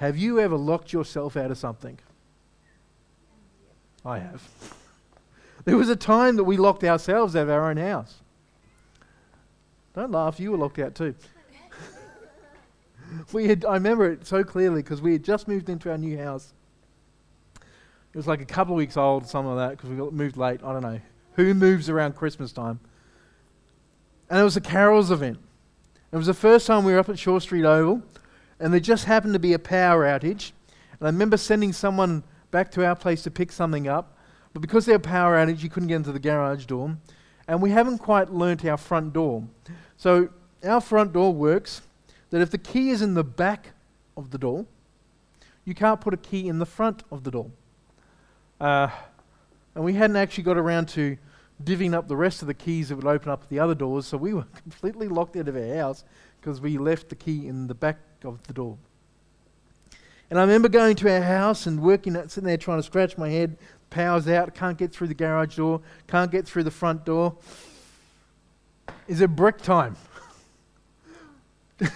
Have you ever locked yourself out of something? I have. There was a time that we locked ourselves out of our own house. Don't laugh, you were locked out too. we had, I remember it so clearly because we had just moved into our new house. It was like a couple of weeks old, something like that, because we got moved late. I don't know. Who moves around Christmas time? And it was a carols event. It was the first time we were up at Shore Street Oval, and there just happened to be a power outage. And I remember sending someone back to our place to pick something up, but because there was power outage, you couldn't get into the garage door. And we haven't quite learnt our front door. So our front door works that if the key is in the back of the door, you can't put a key in the front of the door. Uh, and we hadn't actually got around to divvying up the rest of the keys that would open up the other doors, so we were completely locked out of our house because we left the key in the back of the door. And I remember going to our house and working, sitting there trying to scratch my head. Power's out, can't get through the garage door, can't get through the front door. Is it brick time? but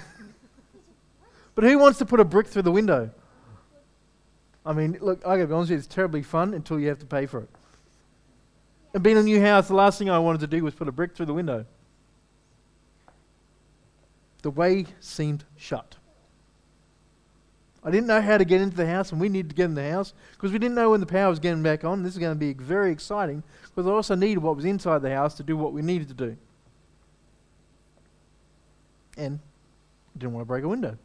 who wants to put a brick through the window? I mean, look, I gotta be honest with you, it's terribly fun until you have to pay for it. And being in a new house, the last thing I wanted to do was put a brick through the window. The way seemed shut. I didn't know how to get into the house, and we needed to get in the house because we didn't know when the power was getting back on. This is going to be very exciting because I also needed what was inside the house to do what we needed to do. And didn't want to break a window.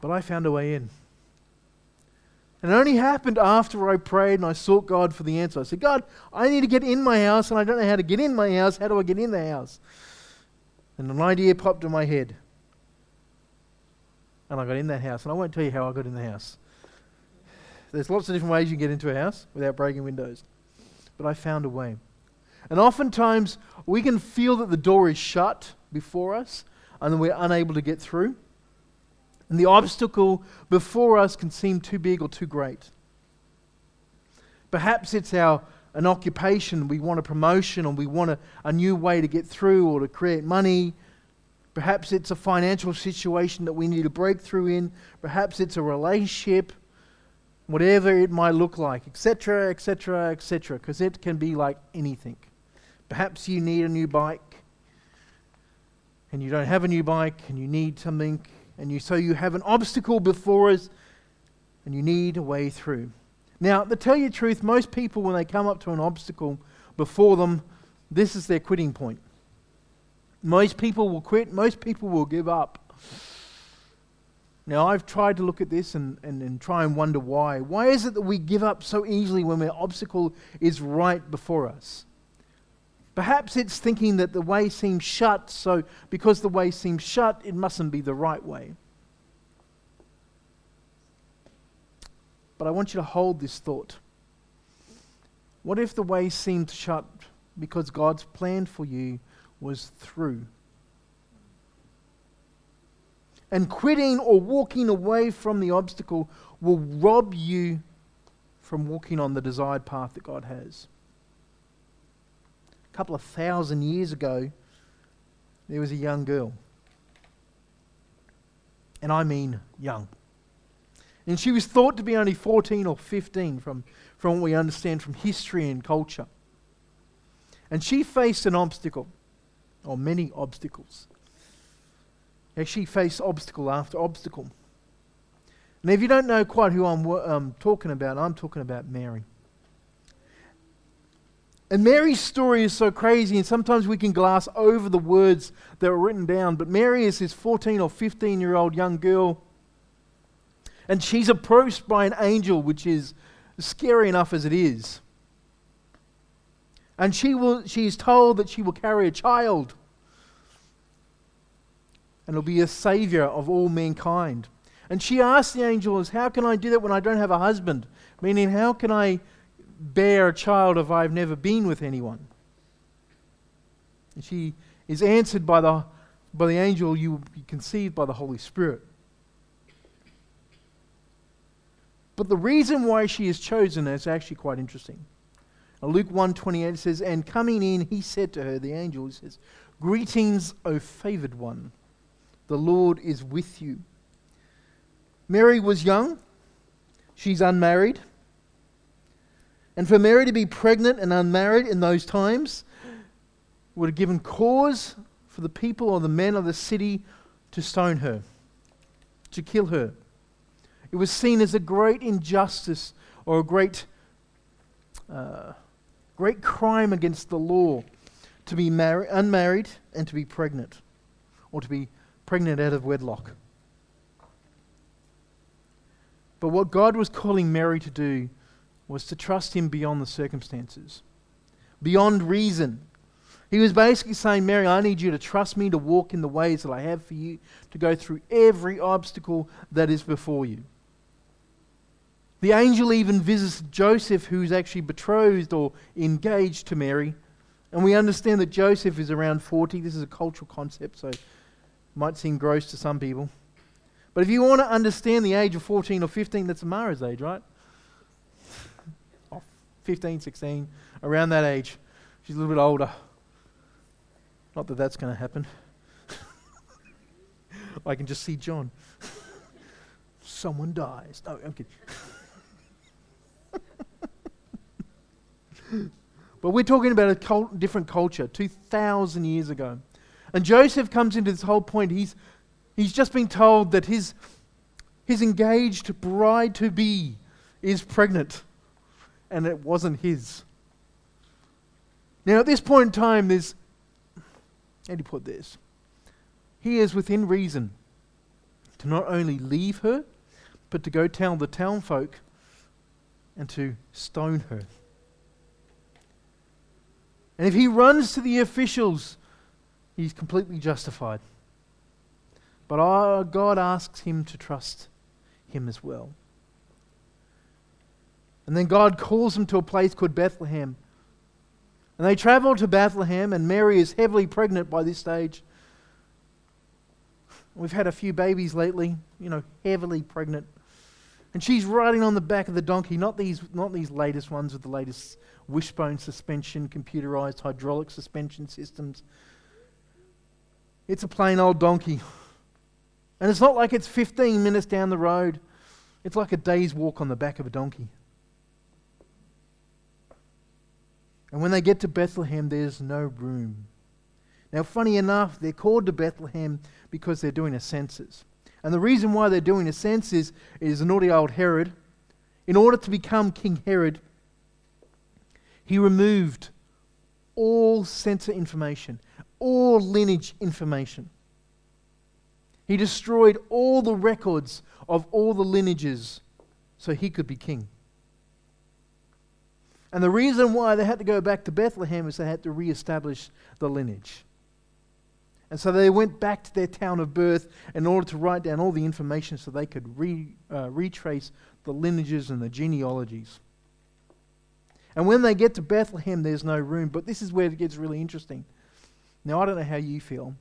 But I found a way in. And it only happened after I prayed and I sought God for the answer. I said, God, I need to get in my house and I don't know how to get in my house. How do I get in the house? And an idea popped in my head. And I got in that house. And I won't tell you how I got in the house. There's lots of different ways you can get into a house without breaking windows. But I found a way. And oftentimes we can feel that the door is shut before us and then we're unable to get through. And the obstacle before us can seem too big or too great. Perhaps it's our an occupation, we want a promotion, or we want a, a new way to get through or to create money. Perhaps it's a financial situation that we need a breakthrough in. Perhaps it's a relationship, whatever it might look like, etc., etc., etc., because it can be like anything. Perhaps you need a new bike and you don't have a new bike and you need something and you, so you have an obstacle before us and you need a way through. Now, to tell you the truth, most people, when they come up to an obstacle before them, this is their quitting point. Most people will quit, most people will give up. Now, I've tried to look at this and, and, and try and wonder why. Why is it that we give up so easily when our obstacle is right before us? Perhaps it's thinking that the way seems shut, so because the way seems shut, it mustn't be the right way. But I want you to hold this thought. What if the way seemed shut because God's plan for you was through? And quitting or walking away from the obstacle will rob you from walking on the desired path that God has A couple of thousand years ago, there was a young girl. And I mean young. And she was thought to be only 14 or 15 from, from what we understand from history and culture. And she faced an obstacle, or many obstacles. She faced obstacle after obstacle. And if you don't know quite who I'm um, talking about, I'm talking about Mary. And Mary's story is so crazy, and sometimes we can glass over the words that were written down. But Mary is this 14 or 15 year old young girl, and she's approached by an angel, which is scary enough as it is. And she, will, she is told that she will carry a child, and will be a savior of all mankind. And she asks the angels, How can I do that when I don't have a husband? Meaning, how can I bear a child if I've never been with anyone? And she is answered by the, by the angel, You will be conceived by the Holy Spirit. But the reason why she is chosen is actually quite interesting. Now, Luke 1:28 says, "And coming in, he said to her, the angel, he says, Greetings, O favored one, the Lord is with you. Mary was young, she's unmarried. And for Mary to be pregnant and unmarried in those times would have given cause for the people or the men of the city to stone her, to kill her. It was seen as a great injustice or a great, uh, great crime against the law to be mar- unmarried and to be pregnant, or to be pregnant out of wedlock. But what God was calling Mary to do was to trust Him beyond the circumstances, beyond reason. He was basically saying, Mary, I need you to trust me to walk in the ways that I have for you, to go through every obstacle that is before you. The angel even visits Joseph, who's actually betrothed or engaged to Mary. And we understand that Joseph is around 40. This is a cultural concept, so it might seem gross to some people. But if you want to understand the age of 14 or 15, that's Amara's age, right? oh, 15, 16, around that age. She's a little bit older. Not that that's going to happen. I can just see John. Someone dies. No, I'm kidding. But we're talking about a cult, different culture, 2,000 years ago. And Joseph comes into this whole point. He's, he's just been told that his, his engaged bride to be is pregnant, and it wasn't his. Now, at this point in time, there's. How do you put this? He is within reason to not only leave her, but to go tell the town folk and to stone her. And if he runs to the officials, he's completely justified. But our God asks him to trust him as well. And then God calls him to a place called Bethlehem. And they travel to Bethlehem, and Mary is heavily pregnant by this stage. We've had a few babies lately, you know, heavily pregnant. And she's riding on the back of the donkey, not these, not these latest ones with the latest wishbone suspension, computerized hydraulic suspension systems. It's a plain old donkey. And it's not like it's 15 minutes down the road, it's like a day's walk on the back of a donkey. And when they get to Bethlehem, there's no room. Now, funny enough, they're called to Bethlehem because they're doing a census. And the reason why they're doing a census is naughty old Herod, in order to become King Herod, he removed all census information, all lineage information. He destroyed all the records of all the lineages so he could be king. And the reason why they had to go back to Bethlehem is they had to re-establish the lineage. And so they went back to their town of birth in order to write down all the information so they could re, uh, retrace the lineages and the genealogies. And when they get to Bethlehem, there's no room. But this is where it gets really interesting. Now, I don't know how you feel,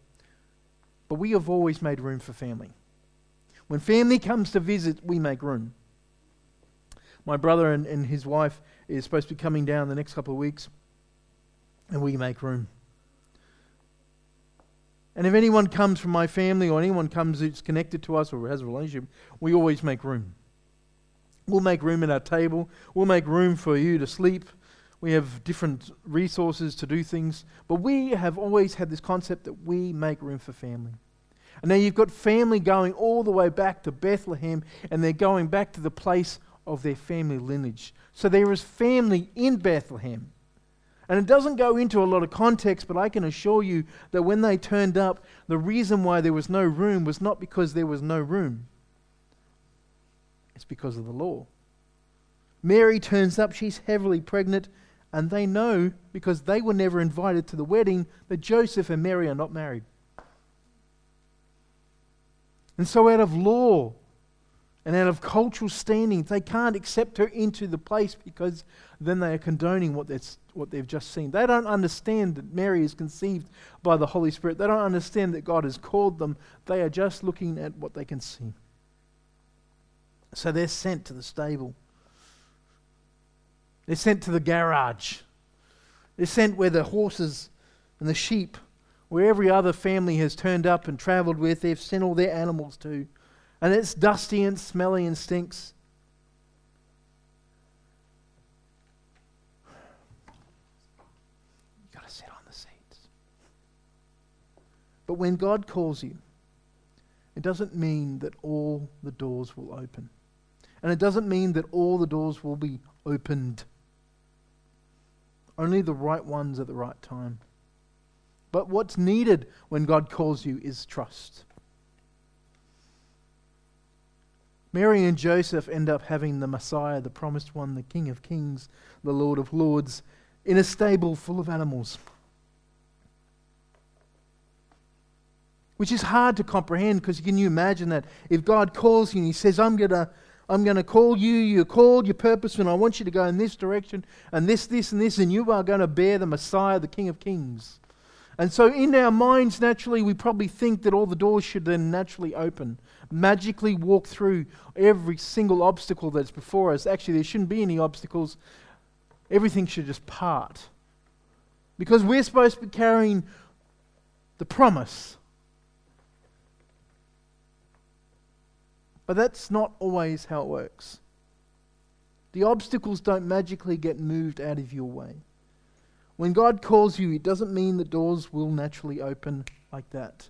but we have always made room for family. When family comes to visit, we make room. My brother and, and his wife is supposed to be coming down the next couple of weeks, and we make room. And if anyone comes from my family or anyone comes who's connected to us or has a relationship, we always make room. We'll make room at our table. We'll make room for you to sleep. We have different resources to do things. But we have always had this concept that we make room for family. And now you've got family going all the way back to Bethlehem, and they're going back to the place of their family lineage. So there is family in Bethlehem. And it doesn't go into a lot of context, but I can assure you that when they turned up, the reason why there was no room was not because there was no room. It's because of the law. Mary turns up, she's heavily pregnant, and they know, because they were never invited to the wedding, that Joseph and Mary are not married. And so, out of law and out of cultural standing, they can't accept her into the place because then they are condoning what, what they've just seen. They don't understand that Mary is conceived by the Holy Spirit. They don't understand that God has called them. They are just looking at what they can see. So they're sent to the stable. They're sent to the garage. They're sent where the horses and the sheep, where every other family has turned up and traveled with, they've sent all their animals to. And it's dusty and smelly and stinks. You've got to sit on the seats. But when God calls you, it doesn't mean that all the doors will open. And it doesn't mean that all the doors will be opened. Only the right ones at the right time. But what's needed when God calls you is trust. Mary and Joseph end up having the Messiah, the promised one, the King of Kings, the Lord of Lords, in a stable full of animals. Which is hard to comprehend because can you imagine that if God calls you and He says, I'm going to I'm going to call you, you're called, you're and I want you to go in this direction, and this, this, and this, and you are going to bear the Messiah, the King of Kings. And so, in our minds, naturally, we probably think that all the doors should then naturally open, magically walk through every single obstacle that's before us. Actually, there shouldn't be any obstacles, everything should just part. Because we're supposed to be carrying the promise But that's not always how it works. The obstacles don't magically get moved out of your way. When God calls you, it doesn't mean the doors will naturally open like that.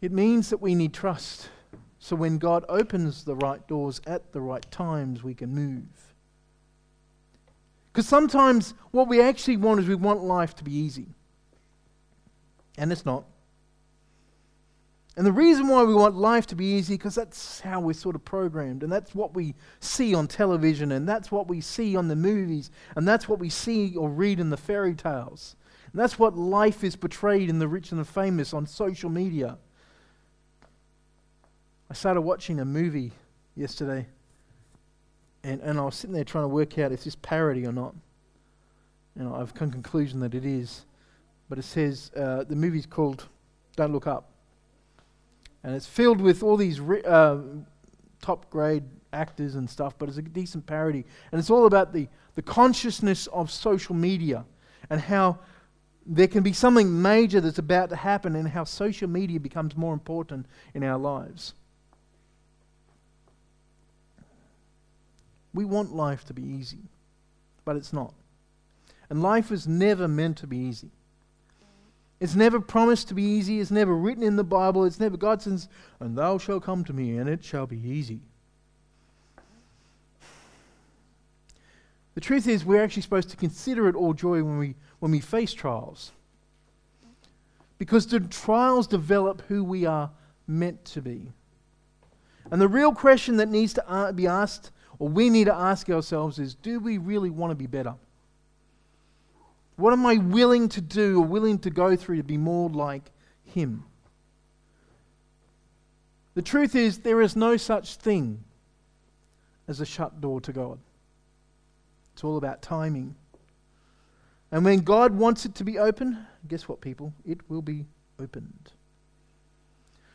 It means that we need trust. So when God opens the right doors at the right times, we can move. Because sometimes what we actually want is we want life to be easy. And it's not. And the reason why we want life to be easy, because that's how we're sort of programmed, and that's what we see on television, and that's what we see on the movies, and that's what we see or read in the fairy tales. And that's what life is portrayed in the rich and the famous on social media. I started watching a movie yesterday, and, and I was sitting there trying to work out if this parody or not. And I've come to conclusion that it is. But it says uh, the movie's called Don't Look Up. And it's filled with all these uh, top grade actors and stuff, but it's a decent parody. And it's all about the, the consciousness of social media and how there can be something major that's about to happen and how social media becomes more important in our lives. We want life to be easy, but it's not. And life is never meant to be easy. It's never promised to be easy. It's never written in the Bible. It's never, God says, and thou shalt come to me, and it shall be easy. The truth is, we're actually supposed to consider it all joy when we, when we face trials. Because the trials develop who we are meant to be. And the real question that needs to be asked, or we need to ask ourselves, is do we really want to be better? What am I willing to do or willing to go through to be more like Him? The truth is, there is no such thing as a shut door to God. It's all about timing. And when God wants it to be open, guess what, people? It will be opened.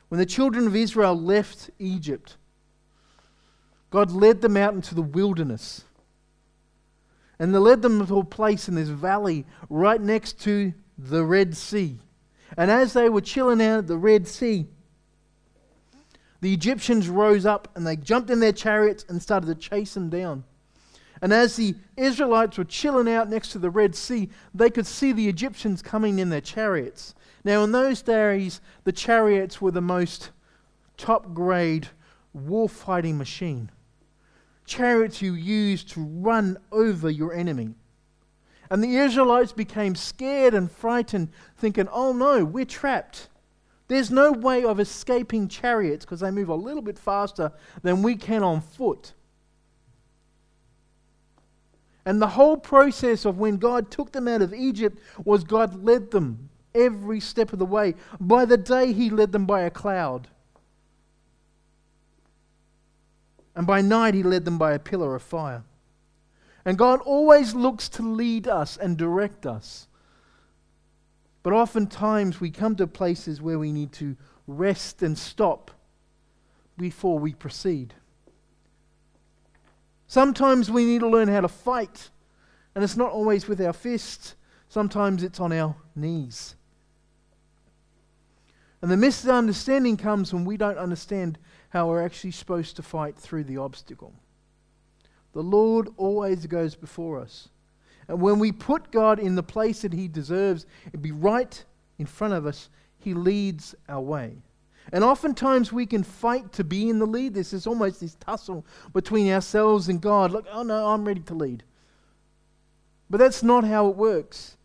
When the children of Israel left Egypt, God led them out into the wilderness. And they led them to a place in this valley right next to the Red Sea. And as they were chilling out at the Red Sea, the Egyptians rose up and they jumped in their chariots and started to chase them down. And as the Israelites were chilling out next to the Red Sea, they could see the Egyptians coming in their chariots. Now, in those days, the chariots were the most top grade war fighting machine chariots you used to run over your enemy. And the Israelites became scared and frightened, thinking, oh no, we're trapped. There's no way of escaping chariots because they move a little bit faster than we can on foot. And the whole process of when God took them out of Egypt was God led them every step of the way. By the day, He led them by a cloud. And by night he led them by a pillar of fire. And God always looks to lead us and direct us. But oftentimes we come to places where we need to rest and stop before we proceed. Sometimes we need to learn how to fight, and it's not always with our fists, sometimes it's on our knees. And the misunderstanding comes when we don't understand how we're actually supposed to fight through the obstacle. The Lord always goes before us. And when we put God in the place that He deserves and be right in front of us, He leads our way. And oftentimes we can fight to be in the lead. This is almost this tussle between ourselves and God. Like, oh no, I'm ready to lead. But that's not how it works.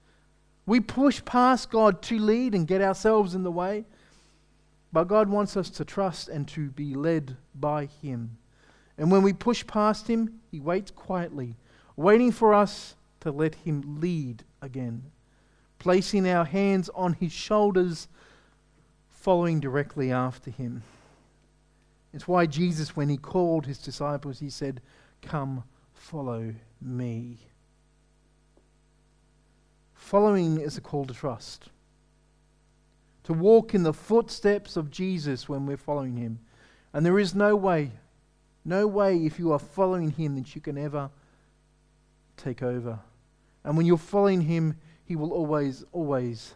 We push past God to lead and get ourselves in the way. But God wants us to trust and to be led by Him. And when we push past Him, He waits quietly, waiting for us to let Him lead again, placing our hands on His shoulders, following directly after Him. It's why Jesus, when He called His disciples, He said, Come, follow me. Following is a call to trust to walk in the footsteps of Jesus when we're following him. And there is no way, no way if you are following him that you can ever take over. And when you're following him, he will always, always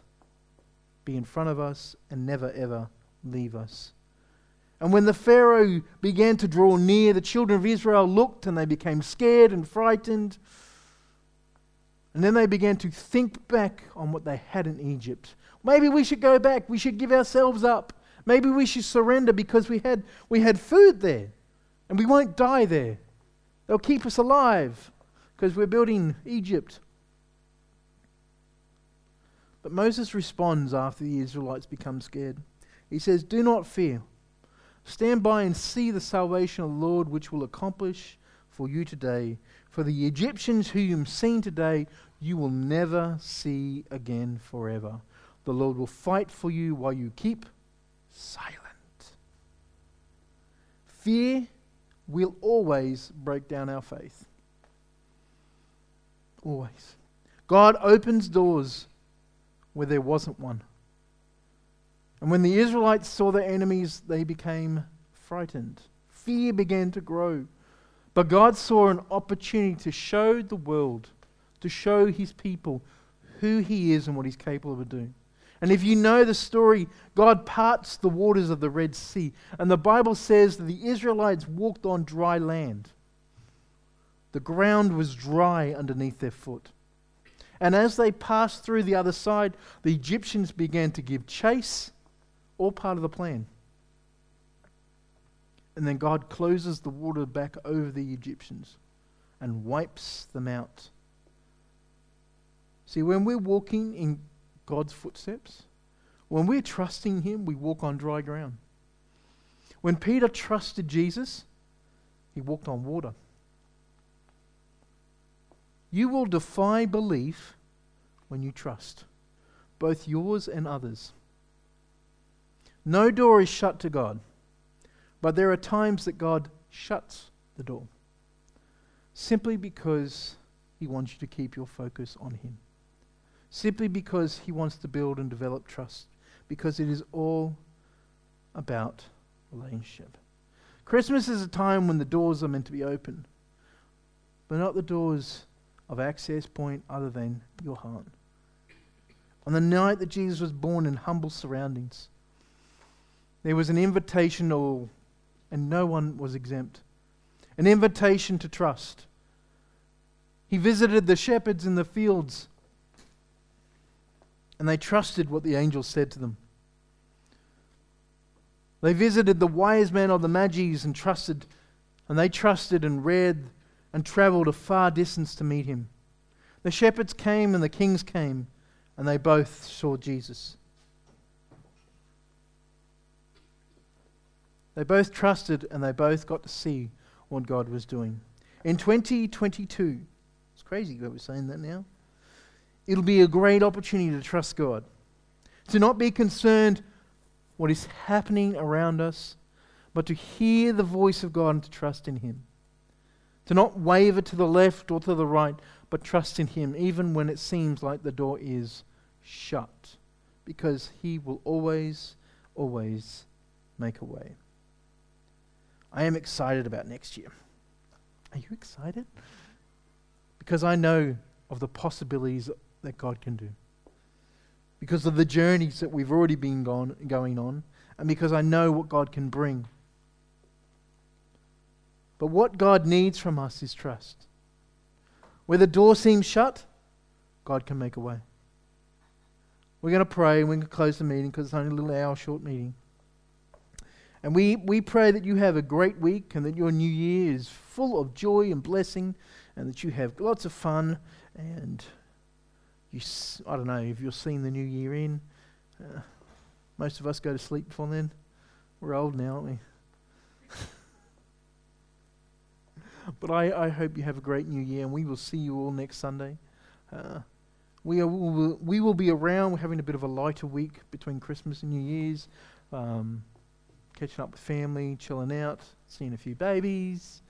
be in front of us and never, ever leave us. And when the Pharaoh began to draw near, the children of Israel looked and they became scared and frightened. And then they began to think back on what they had in Egypt. Maybe we should go back. We should give ourselves up. Maybe we should surrender because we had, we had food there and we won't die there. They'll keep us alive because we're building Egypt. But Moses responds after the Israelites become scared. He says, Do not fear. Stand by and see the salvation of the Lord, which will accomplish for you today. For the Egyptians whom you've seen today, you will never see again forever. The Lord will fight for you while you keep silent. Fear will always break down our faith. Always. God opens doors where there wasn't one. And when the Israelites saw their enemies, they became frightened. Fear began to grow. But God saw an opportunity to show the world, to show his people who he is and what he's capable of doing. And if you know the story, God parts the waters of the Red Sea. And the Bible says that the Israelites walked on dry land. The ground was dry underneath their foot. And as they passed through the other side, the Egyptians began to give chase, all part of the plan. And then God closes the water back over the Egyptians and wipes them out. See, when we're walking in God's footsteps. When we're trusting Him, we walk on dry ground. When Peter trusted Jesus, he walked on water. You will defy belief when you trust, both yours and others. No door is shut to God, but there are times that God shuts the door simply because He wants you to keep your focus on Him simply because he wants to build and develop trust, because it is all about relationship. Christmas is a time when the doors are meant to be open, but not the doors of access point other than your heart. On the night that Jesus was born in humble surroundings, there was an invitation all, and no one was exempt. An invitation to trust. He visited the shepherds in the fields and they trusted what the angel said to them. They visited the wise men of the Magi's and trusted, and they trusted and read and traveled a far distance to meet him. The shepherds came and the kings came, and they both saw Jesus. They both trusted and they both got to see what God was doing. In 2022, it's crazy that we're saying that now. It'll be a great opportunity to trust God, to not be concerned what is happening around us, but to hear the voice of God and to trust in Him. To not waver to the left or to the right, but trust in Him, even when it seems like the door is shut, because He will always, always make a way. I am excited about next year. Are you excited? Because I know of the possibilities that God can do. because of the journeys that we've already been gone, going on, and because I know what God can bring. But what God needs from us is trust. Where the door seems shut, God can make a way. We're going to pray and we're going to close the meeting because it's only a little hour short meeting. And we, we pray that you have a great week and that your new year is full of joy and blessing and that you have lots of fun and you, I don't know if you're seeing the new year in. Uh, most of us go to sleep before then. We're old now, aren't we? but I, I hope you have a great new year and we will see you all next Sunday. Uh, we, are, we, will, be around. We're having a bit of a lighter week between Christmas and New Year's. Um, catching up with family, chilling out, seeing a few babies.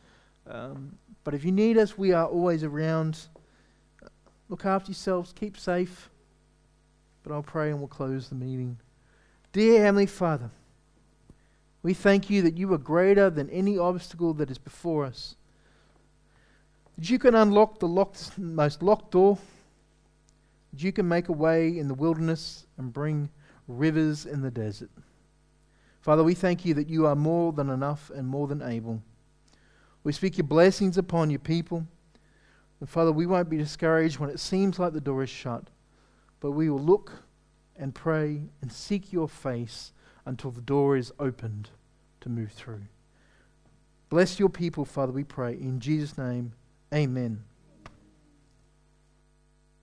Um, but if you need us, we are always around. Look after yourselves, keep safe. But I'll pray and we'll close the meeting. Dear Heavenly Father, we thank you that you are greater than any obstacle that is before us. That you can unlock the locked, most locked door. That you can make a way in the wilderness and bring rivers in the desert. Father, we thank you that you are more than enough and more than able. We speak your blessings upon your people. And Father, we won't be discouraged when it seems like the door is shut, but we will look and pray and seek your face until the door is opened to move through. Bless your people, Father, we pray. In Jesus' name, amen.